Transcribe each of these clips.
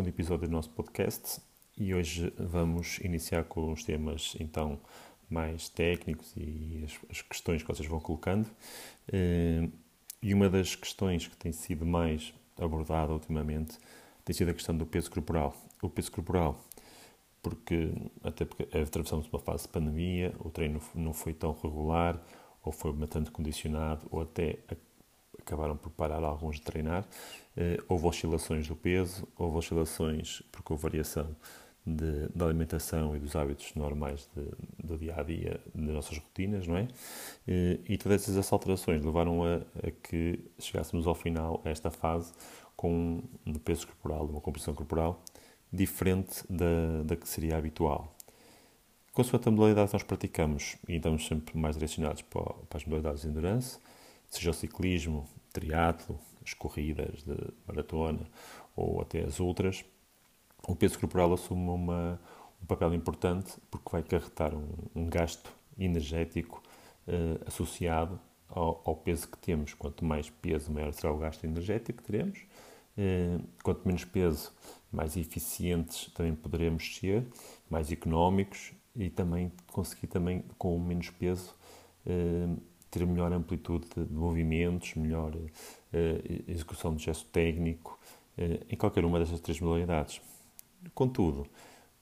segundo episódio do nosso podcast e hoje vamos iniciar com os temas então mais técnicos e as, as questões que vocês vão colocando. Eh, e uma das questões que tem sido mais abordada ultimamente tem sido a questão do peso corporal. O peso corporal, porque até porque atravessamos uma fase de pandemia, o treino não foi tão regular, ou foi bastante condicionado, ou até acabaram por parar alguns de treinar. Uh, houve oscilações do peso, houve oscilações porque houve variação de, da alimentação e dos hábitos normais de, do dia a dia, das nossas rotinas, não é? Uh, e todas essas alterações levaram a, a, que chegássemos ao final, a esta fase, com um peso corporal, uma composição corporal diferente da, da que seria habitual. Consoante a modalidade que nós praticamos, e estamos sempre mais direcionados para, para as modalidades de endurance, seja o ciclismo, triatlo, as corridas de maratona ou até as ultras, o peso corporal assume uma, um papel importante porque vai acarretar um, um gasto energético uh, associado ao, ao, peso que temos. Quanto mais peso, maior será o gasto energético que teremos. Uh, quanto menos peso, mais eficientes também poderemos ser, mais económicos e também conseguir também com menos peso uh, ter melhor amplitude de movimentos, melhor uh, execução de gesto técnico, uh, em qualquer uma dessas três modalidades. Contudo,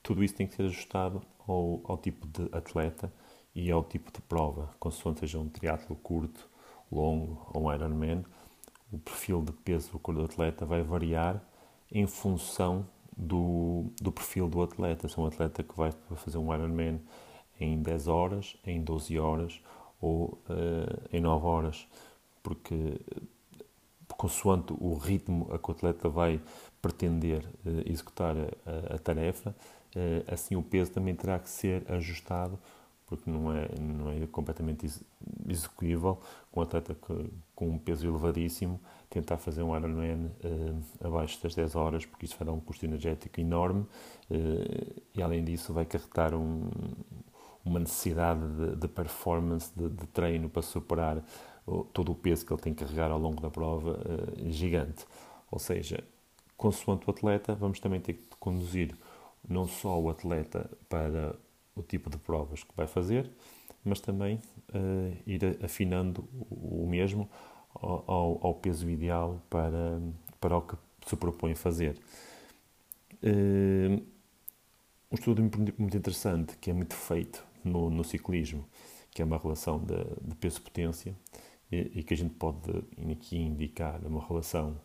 tudo isso tem que ser ajustado ao, ao tipo de atleta e ao tipo de prova, consoante seja um triatlo curto, longo ou um Ironman, o perfil de peso do corpo do atleta vai variar em função do, do perfil do atleta. Se é um atleta que vai fazer um Ironman em 10 horas, em 12 horas ou uh, em 9 horas, porque consoante o ritmo a que o atleta vai pretender uh, executar a, a tarefa, uh, assim o peso também terá que ser ajustado, porque não é, não é completamente execuível com um atleta que, com um peso elevadíssimo tentar fazer um Ironman uh, abaixo das 10 horas, porque isso vai dar um custo energético enorme e, além disso, vai carregar um, uma necessidade de, de performance, de, de, treino para superar todo o peso que ele tem que carregar ao longo da prova uh, gigante. Ou seja, consoante o atleta, vamos também ter que conduzir não só o atleta para o tipo de provas que vai fazer, mas também ir afinando o mesmo ao, ao, peso ideal para, para o que se propõe fazer. Uh, um estudo muito interessante que é muito feito no, no ciclismo, que é uma relação de, de peso-potência e, e, que a gente pode aqui indicar uma relação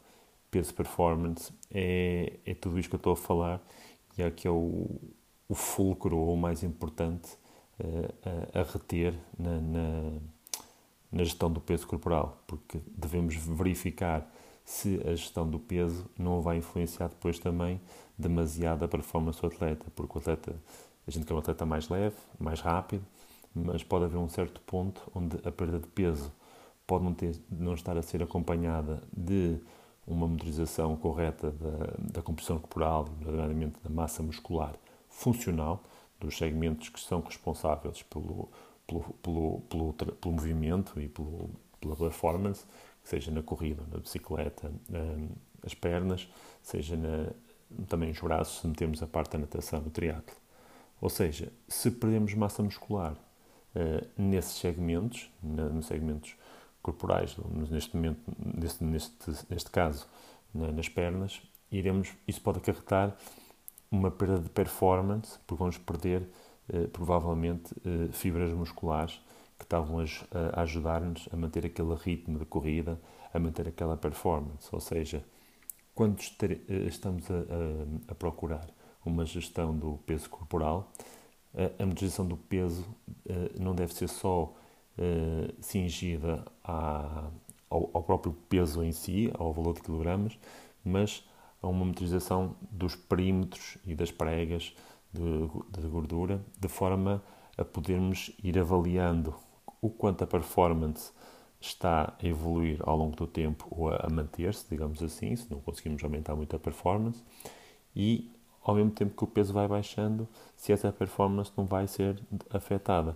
peso-performance, é, é tudo isto que eu estou a falar e é que é o, o fulcro ou o mais importante uh, a, a, reter na, na na gestão do peso corporal, porque devemos verificar se a gestão do peso não vai influenciar depois também demasiado a performance do atleta, porque o atleta, a gente quer um atleta mais leve, mais rápido, mas pode haver um certo ponto onde a perda de peso pode não, ter, não estar a ser acompanhada de uma motorização correta da, da composição corporal, nomeadamente da massa muscular funcional, dos segmentos que são responsáveis pelo, pelo, pelo, pelo, pelo movimento e pelo, pela performance, seja na corrida, na bicicleta, um, as pernas, seja na, também os braços, se metemos a parte da natação, o triatlo. Ou seja, se perdemos massa muscular uh, nesses segmentos, na, nos segmentos corporais, neste momento, neste, neste, neste caso, na, nas pernas, iremos, isso pode acarretar uma perda de performance, porque vamos perder eh, provavelmente eh, fibras musculares que estavam a, ajudar-nos a manter aquele ritmo de corrida, a manter aquela performance. Ou seja, quando estamos a, a, a procurar uma gestão do peso corporal, a motorização do peso não deve ser só cingida à, ao, próprio peso em si, ao valor de quilogramas, mas a uma motorização dos perímetros e das pregas, de gordura, de forma a podermos ir avaliando o quanto a performance está a evoluir ao longo do tempo ou a, manter-se, digamos assim, se não conseguimos aumentar muito a performance, e ao mesmo tempo que o peso vai baixando, se essa performance não vai ser afetada,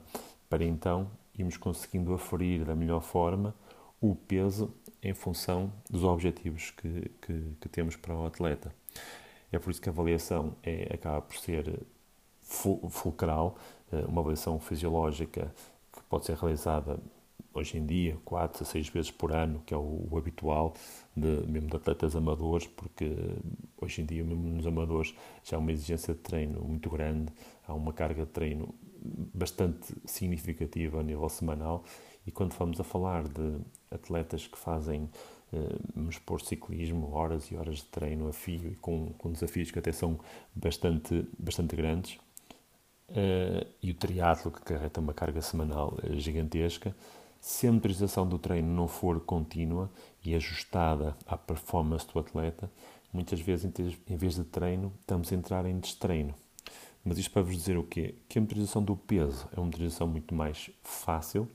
para então irmos conseguindo aferir da melhor forma o peso em função dos objetivos que, que, que temos para o atleta. É por isso que a avaliação é, acaba por ser fulcral, uma avaliação fisiológica que pode ser realizada hoje em dia, 4 a 6 vezes por ano, que é o, o habitual, de, mesmo de atletas amadores, porque hoje em dia, mesmo nos amadores, já há uma exigência de treino muito grande, há uma carga de treino bastante significativa a nível semanal. E quando vamos a falar de atletas que fazem, eh, vamos ciclismo, horas e horas de treino a fio e com, com desafios que até são bastante, bastante grandes, Uh, e o triatlo que carrega uma carga semanal gigantesca, se a monitorização do treino não for contínua e ajustada à performance do atleta, muitas vezes, em vez de treino, estamos a entrar em destreino. Mas isto para vos dizer o quê? Que a monitorização do peso é uma monitorização muito mais fácil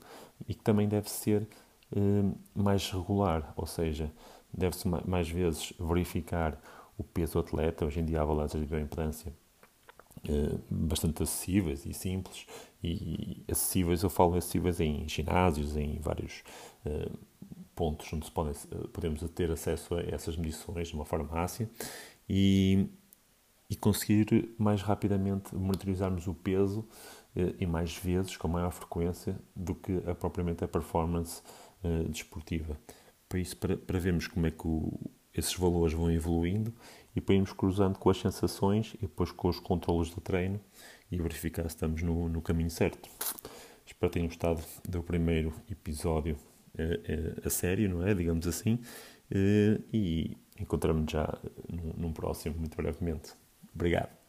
e que também deve ser eh, mais regular, ou seja, deve-se mais vezes verificar o peso do atleta. Hoje em dia há balanças de bioimpedância eh, bastante acessíveis e simples e acessíveis, eu falo acessíveis em ginásios, em vários uh, pontos onde uh, podemos ter acesso a essas medições numa farmácia e, e conseguir mais rapidamente monitorizarmos o peso uh, e mais vezes, com maior frequência, do que a, propriamente a performance desportiva. Para isso, para, para vermos como é que o, esses valores vão evoluindo e para irmos cruzando com as sensações e depois com os controles de treino e verificar se estamos no, no caminho certo. Espero que tenham gostado do primeiro episódio eh, eh, a sério, não é? Digamos assim. Eh, e encontramos já num, num próximo, muito brevemente. Obrigado.